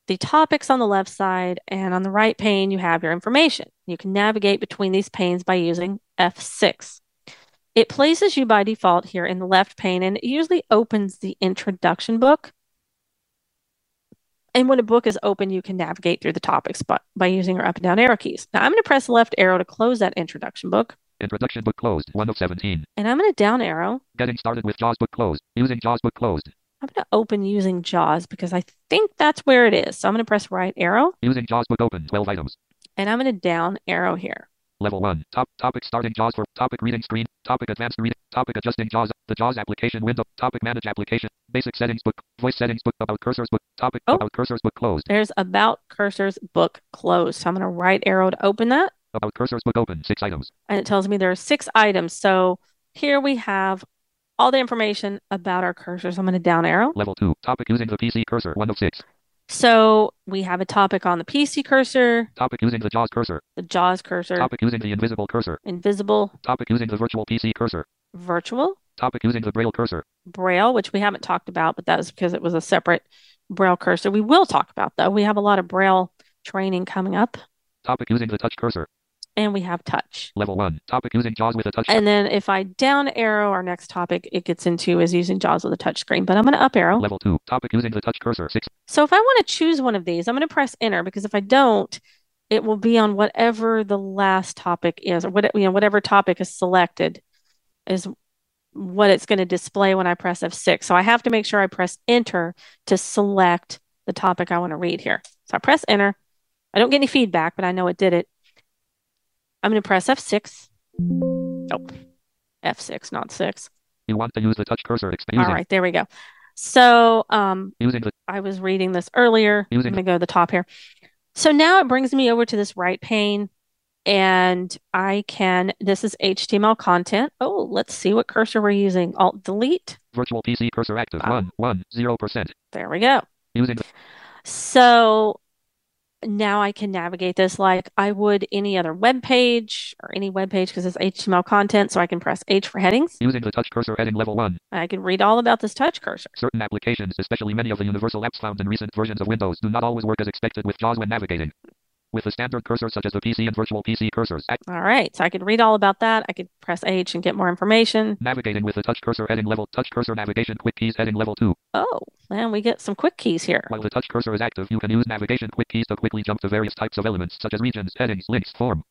the topics on the left side, and on the right pane, you have your information. You can navigate between these panes by using F6. It places you by default here in the left pane, and it usually opens the introduction book. And when a book is open, you can navigate through the topics by, by using your up and down arrow keys. Now I'm going to press the left arrow to close that introduction book, Introduction book closed. 1 of 17. and I'm going to down arrow. Getting started with JAWS book closed. Using JAWS book closed. I'm going to open using JAWS because I think that's where it is. So I'm going to press right arrow, Using JAWS book open. 12 items. and I'm going to down arrow here. Level 1. Top topic starting JAWS for topic reading screen. Topic advanced reading. Topic adjusting JAWS. The JAWS application window. Topic manage application. Basic settings book. Voice settings book. About cursors book. Topic Oh. about cursors book closed. There's about cursors book closed. So I'm going to right arrow to open that. About cursors book open. 6 items. and it tells me there are six items. So here we have all the information about our cursors. I'm going to down arrow. Level 2. Topic using the PC cursor. 1 of 6. So we have a topic on the PC cursor, Topic using the JAWS cursor. the JAWS cursor, Topic using the invisible cursor. invisible, Topic using the virtual PC cursor. virtual, Topic using the Braille cursor. braille, which we haven't talked about, but that was because it was a separate braille cursor. We will talk about though. We have a lot of braille training coming up, Topic using the touch cursor. And we have touch. Level 1. Topic using JAWS with a touch. And then if I down arrow, our next topic it gets into is using JAWS with a touch screen. But I'm going to up arrow. Level 2. Topic using the touch cursor. 6. So if I want to choose one of these, I'm going to press enter because if I don't, it will be on whatever the last topic is, or what you know, whatever topic is selected is what it's going to display when I press F6. So I have to make sure I press enter to select the topic I want to read here. So I press enter. I don't get any feedback, but I know it did it. I'm going to press F6. Nope. F6, not 6. You want to use the touch cursor. Exp- All right, there we go. So um, the I was reading this earlier. Using- I'm going to go to the top here. So now it brings me over to this right pane and I can, this is HTML content. Oh, let's see what cursor we're using. Alt delete. virtual PC cursor active. Wow. 1. 1. 0%. There we go. Using the So now I can navigate this like I would any other web page or any web page because it's HTML content. So I can press H for headings. using the touch cursor heading level 1. I can read all about this touch cursor. Certain applications, especially many of the universal apps found in recent versions of Windows, do not always work as expected with JAWS when navigating. With the standard cursor such as the PC and virtual PC cursors, All right. So I could read all about that. I could press H and get more information. navigating with the touch cursor heading level touch cursor navigation quick keys heading level 2. Oh, and we get some quick keys here. While the touch cursor is active, you can use navigation quick keys to quickly jump to various types of elements such as regions, headings, links, form,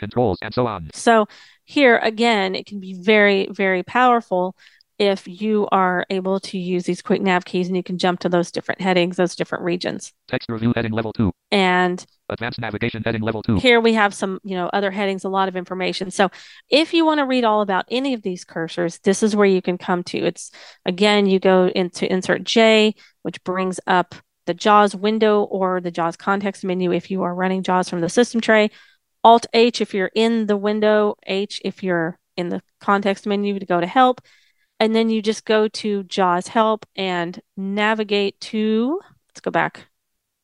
controls, and so on. So here again, it can be very, very powerful if you are able to use these quick nav keys and you can jump to those different headings, those different regions. Text review heading level 2. And Advanced navigation heading level 2. here we have some, you know, other headings, a lot of information. So if you want to read all about any of these cursors, this is where you can come to. It's again, you go into insert J, which brings up the JAWS window or the JAWS context menu if you are running JAWS from the system tray. Alt H if you're in the window, H if you're in the context menu to go to help. And then you just go to JAWS help and navigate to, let's go back.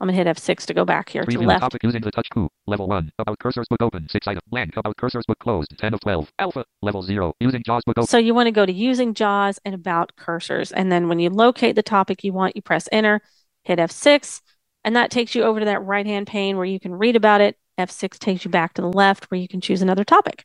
I'm going to hit F6 to go back here to Preview left. topic using the touch coup. Level 1. About cursors book open. 6 item. Blank. About cursors book closed. 10 of 12. Alpha. Level 0. Using JAWS book open. So you want to go to using JAWS and about cursors. And then when you locate the topic you want, you press enter, hit F6, and that takes you over to that right hand pane where you can read about it. F6 takes you back to the left where you can choose another topic.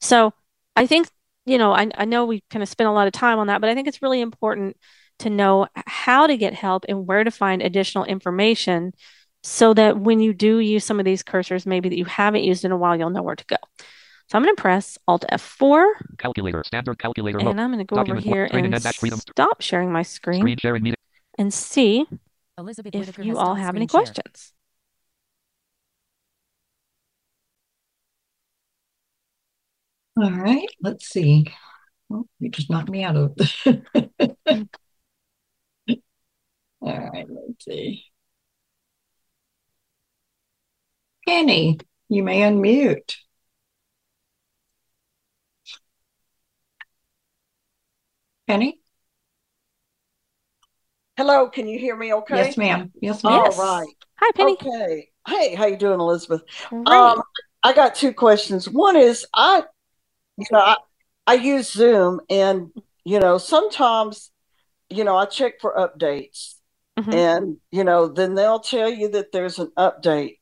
So I think, you know, I, I know we kind of spent a lot of time on that, but I think it's really important to know how to get help and where to find additional information so that when you do use some of these cursors, maybe that you haven't used in a while, you'll know where to go. So I'm going to press Alt F4 Calculator. Standard calculator mode. and I'm going to go over Document one, here and and stop sharing my screen Screen sharing meeting. and see Elizabeth if Whitaker you all have any share. questions. All right, let's see. Oh, you just knocked me out of. Mm-hmm. All right, let's see. Penny, you may unmute. Penny? Hello, can you hear me okay? Yes, ma'am. Yes, ma'am. All right. Hi, Penny. Okay. Hey, how you doing, Elizabeth? Um, great. Um, I got two questions. One is I you know, I, I use Zoom and you know, sometimes you know, I check for updates Mhm. and, you know, then they'll tell you that there's an update,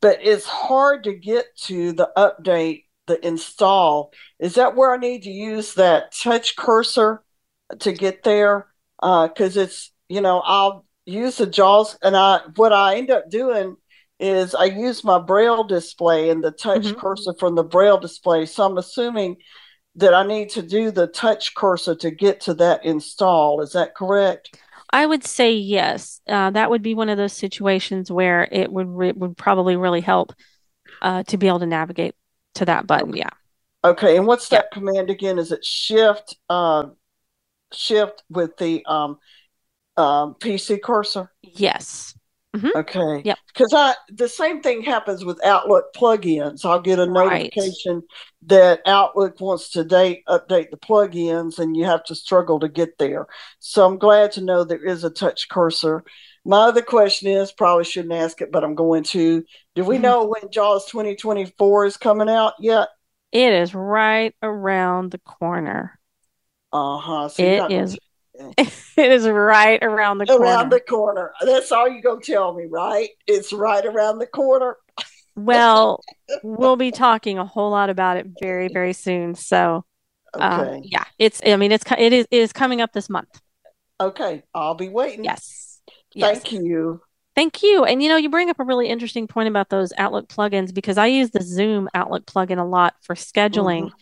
but it's hard to get to the update, the install. Is that where I need to use that touch cursor to get there? Uh, cause it's, you know, I'll use the JAWS and I, what I end up doing is I use my braille display and the touch Mhm. cursor from the braille display. So I'm assuming that I need to do the touch cursor to get to that install. Is that correct? I would say yes. Uh, that would be one of those situations where it would re would probably really help uh, to be able to navigate to that button. Yeah. Okay, and what's Yeah. that command again? Is it shift uh shift with the um um PC cursor? Yes. Okay. Yep. Because I the same thing happens with Outlook plugins. I'll get a Right. notification that Outlook wants to date update the plugins and you have to struggle to get there. So I'm glad to know there is a touch cursor. My other question is probably shouldn't ask it, but I'm going to. Do we Mhm. know when JAWS 2024 is coming out yet? It is right around the corner. Uh-huh. So you're It is. It is right around the corner. around the corner. That's all you gonna tell me, right? It's right around the corner. Well, we'll be talking a whole lot about it very, very soon. So, um, Okay. yeah, it's, I mean, it's, it is, it is coming up this month. Okay. I'll be waiting. Yes. Yes. Thank you. Thank you. And you know, you bring up a really interesting point about those Outlook plugins because I use the Zoom Outlook plugin a lot for scheduling. Mhm.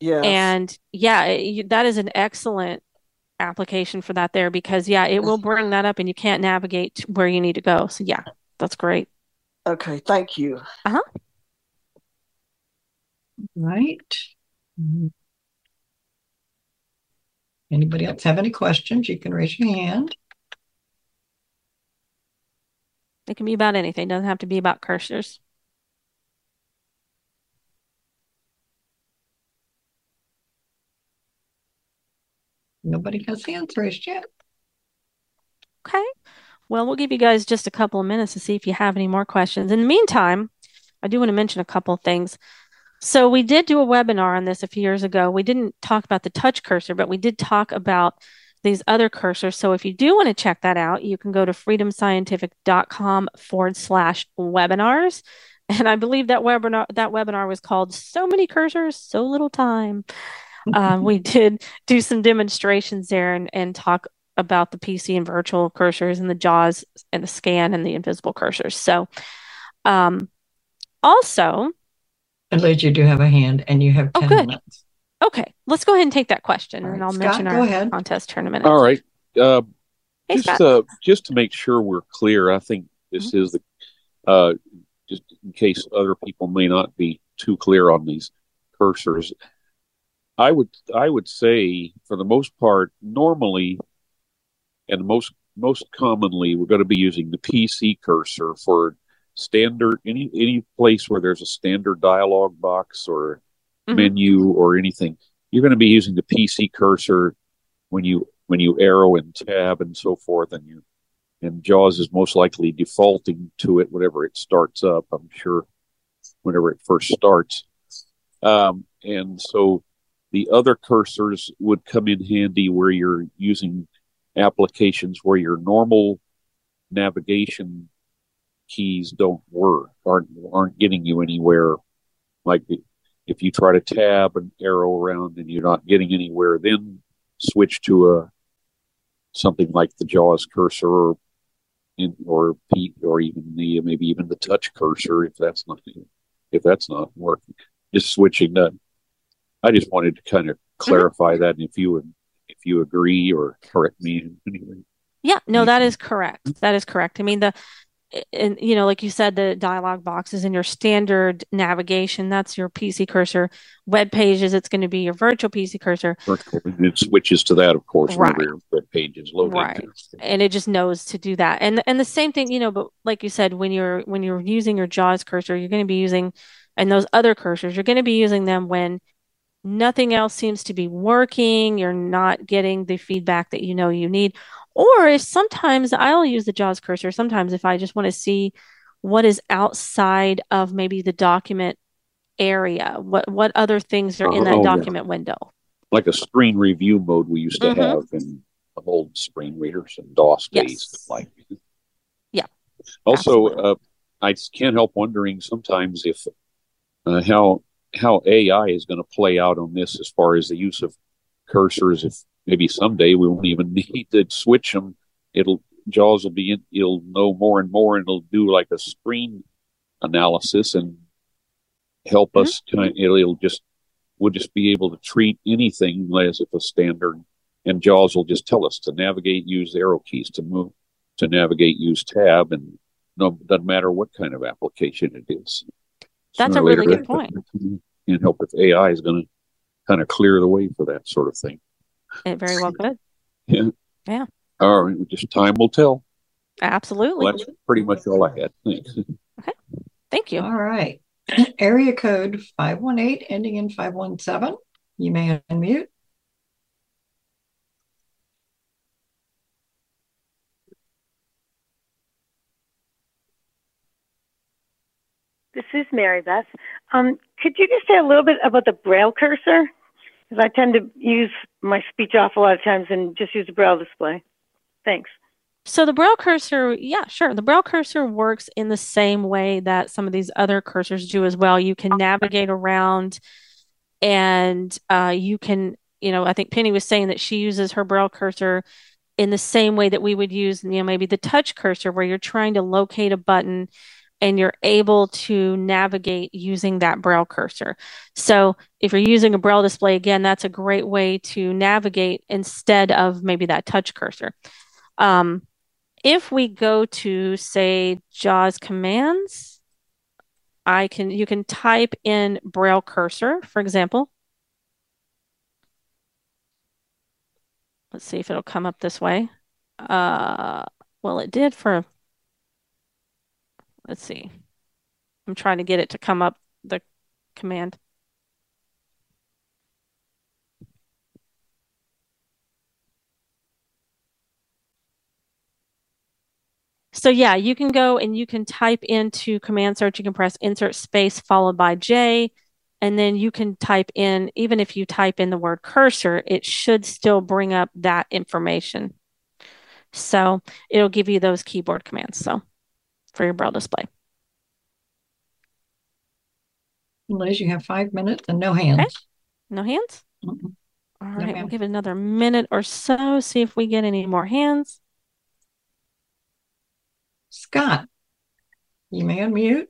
Yes. And yeah, it, you, that is an excellent application for that there because yeah, it will bring that up and you can't navigate to where you need to go. So yeah, that's great. okay. Thank you. Uh-huh. Right. Mhm. Anybody else have any questions? You can raise your hand. It can be about anything. It doesn't have to be about cursors. Nobody has raised yet. Okay. Well, we'll give you guys just a couple of minutes to see if you have any more questions. In the meantime, I do want to mention a couple of things. So we did do a webinar on this a few years ago. We didn't talk about the touch cursor, but we did talk about these other cursors. So if you do want to check that out, you can go to freedomscientific.com forward slash webinars. And I believe that webinar that webinar was called So Many Cursors, So Little Time. Um, we did do some demonstrations there and, and talk about the PC and virtual cursors and the JAWS and the scan and the invisible cursors. So, um, also, And Liz, you do have a hand and you have Oh, 10 good. minutes. okay, let's go ahead and take that question All and I'll Scott, mention our ahead. contest tournament. All right. Uh, Hey, just uh, just to make sure we're clear, I think this Mm-hmm. is the uh, just in case other people may not be too clear on these cursors. I would I would say for the most part, normally and most most commonly, we're going to be using the PC cursor for standard any any place where there's a standard dialog box or Mhm. menu or anything. You're going to be using the PC cursor when you when you arrow and tab and so forth, and you and JAWS is most likely defaulting to it whenever it starts up. I'm sure whenever it first starts, um, and so the other cursors would come in handy where you're using applications where your normal navigation keys don't work aren't aren't getting you anywhere. Like if you try to tab and arrow around and you're not getting anywhere then switch to a something like the jaws cursor or in, or P, or even the maybe even the touch cursor if that's not if that's not working. Just switching that i just wanted to kind of clarify that and if you would if you agree or correct me anyway Yeah, no, that Mhm. correct. That is correct. I mean, the and you know, like you said, the dialog boxes in your standard navigation, that's your PC cursor. Web pages, it's going to be your virtual PC cursor. Virtual, it switches to that, of course, Right. whenever your web page is loaded. Right. And it just knows to do that. And and the same thing, you know, but like you said, when you're when you're using your JAWS cursor, you're going to be using, and those other cursors, you're going to be using them when nothing else seems to be working, you're not getting the feedback that you know you need. Or if sometimes I'll use the JAWS cursor, sometimes if I just want to see what is outside of maybe the document area, what what other things are in that Oh, yeah. document window. Like a screen review mode we used to Mhm. have in the old screen readers and DOS days. Yes. Like, Yeah, also, uh, I can't help wondering sometimes if uh, how how AI is going to play out on this as far as the use of cursors. If maybe someday we won't even need to switch them, it'll JAWS will be in, it'll know more and more, and it'll do like a screen analysis and help Mhm. us. It'll, it'll just we'll just be able to treat anything as if a standard, and JAWS will just tell us to navigate, use arrow keys to move, to navigate, use tab, and no doesn't matter what kind of application it is. That's a really later, good point. Can't help if AI is going to kind of clear the way for that sort of thing. It very well could. Yeah. Yeah. All right. Just time will tell. Absolutely. Well, that's pretty much all I had. Thanks. Okay. Thank you. All right. Area code 518 ending in 517. You may unmute. This is Mary Beth. Um, could you just say a little bit about the Braille cursor? Because I tend to use my speech off a lot of times and just use the Braille display. Thanks. So the Braille cursor, yeah, sure. The Braille cursor works in the same way that some of these other cursors do as well. You can navigate around and uh, you can, you know, I think Penny was saying that she uses her Braille cursor in the same way that we would use, you know, maybe the touch cursor where you're trying to locate a button and you're able to navigate using that Braille cursor. So if you're using a Braille display, again, that's a great way to navigate instead of maybe that touch cursor. Um, if we go to say JAWS commands, I can you can type in Braille cursor, for example. Let's see if it'll come up this way. Uh, well, it did for, let's see. I'm trying to get it to come up the command. So yeah, you can go and you can type into command search. You can press insert space followed by J, and then you can type in, even if you type in the word cursor, it should still bring up that information. So it'll give you those keyboard commands. So for your Braille display. Liz, you have five minutes and no hands. No hands? Mm-mm. All No, right, we'll give it another minute or so, see if we get any more hands. Scott, you may unmute.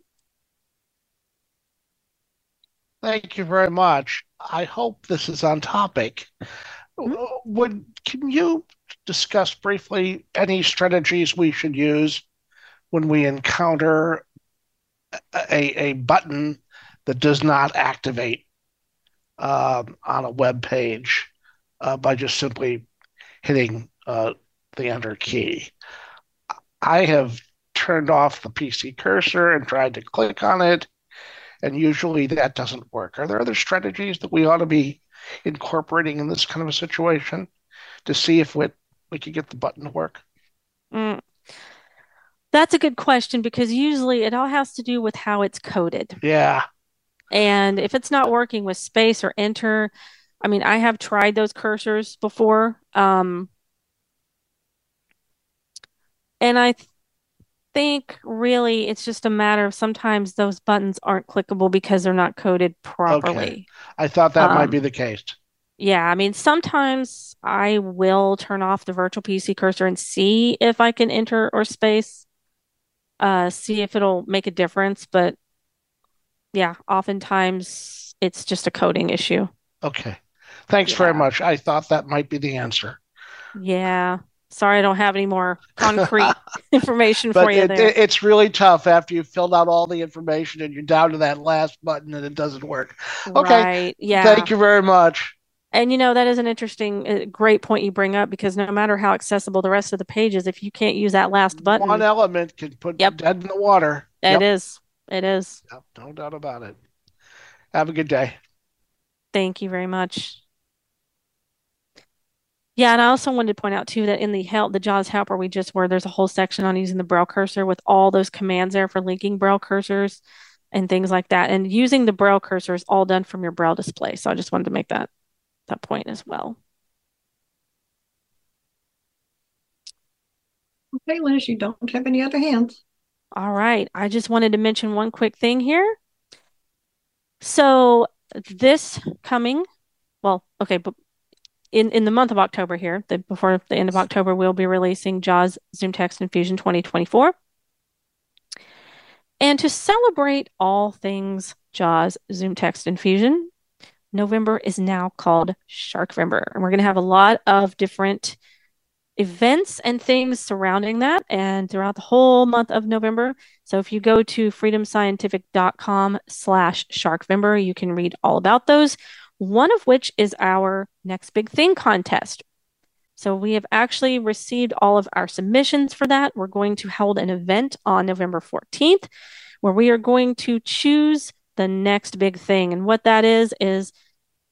Thank you very much. I hope this is on topic. Mhm. Would can you discuss briefly any strategies we should use when we encounter a, a button that does not activate um, on a web page uh, by just simply hitting uh, the enter key? I have turned off the PC cursor and tried to click on it and usually that doesn't work. Are there other strategies that we ought to be incorporating in this kind of a situation to see if we, we could get the button to work? Mm. That's a good question because usually it all has to do with how it's coded. Yeah, And if it's not working with space or enter, I mean, I have tried those cursors before. Um, and I th- think really it's just a matter of sometimes those buttons aren't clickable because they're not coded properly. I thought that might Um, be the case. Yeah, I mean, sometimes I will turn off the virtual PC cursor and see if I can enter or space, uh, see if it'll make a difference. But yeah, oftentimes it's just a coding issue. Okay. Thanks very much. I thought that might be the answer. Yeah. Sorry, I don't have any more concrete information for you it, there. it- it's really tough after you've filled out all the information and you're down to that last button and it doesn't work. Okay. Right. Yeah. Thank you very much. And you know, that is an interesting, uh, great point you bring up because no matter how accessible the rest of the page is, if you can't use that last button, One element can put Yep. dead in the water. it Yep. is. It is. Yep, no doubt about it. Have a good day. Thank you very much. Yeah, and I also wanted to point out too that in the help, the JAWS helper we just were, there's a whole section on using the Braille cursor with all those commands there for linking Braille cursors and things like that. And using the Braille cursor is all done from your Braille display. So I just wanted to make that that point as well. Okay, Liz, you don't have any other hands. All right. I just wanted to mention one quick thing here. So this coming, well, okay, but in, in the month of October here, the, before the end of October, we'll be releasing JAWS Zoom Text Infusion 2024. And to celebrate all things JAWS Zoom Text Infusion, November is now called Sharkvember. And we're going to have a lot of different events and things surrounding that and throughout the whole month of November. So if you go to freedomscientific.com slash sharkvember, you can read all about those, one of which is our next big thing contest. So we have actually received all of our submissions for that. We're going to hold an event on November 14th where we are going to choose the next big thing. And what that is, is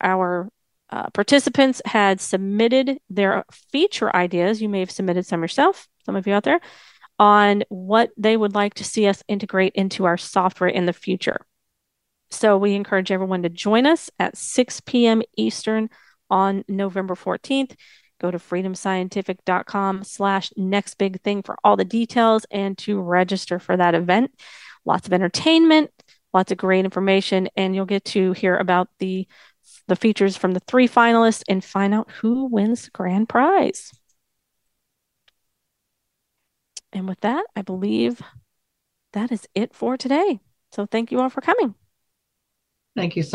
our uh, participants had submitted their feature ideas. You may have submitted some yourself, some of you out there, on what they would like to see us integrate into our software in the future. So we encourage everyone to join us at 6 p.m. Eastern on November 14th. Go to freedomscientific.com slash next big thing for all the details and to register for that event. Lots of entertainment, lots of great information, and you'll get to hear about the the features from the three finalists and find out who wins the grand prize. And with that, I believe that is it for today. So thank you all for coming. Thank you so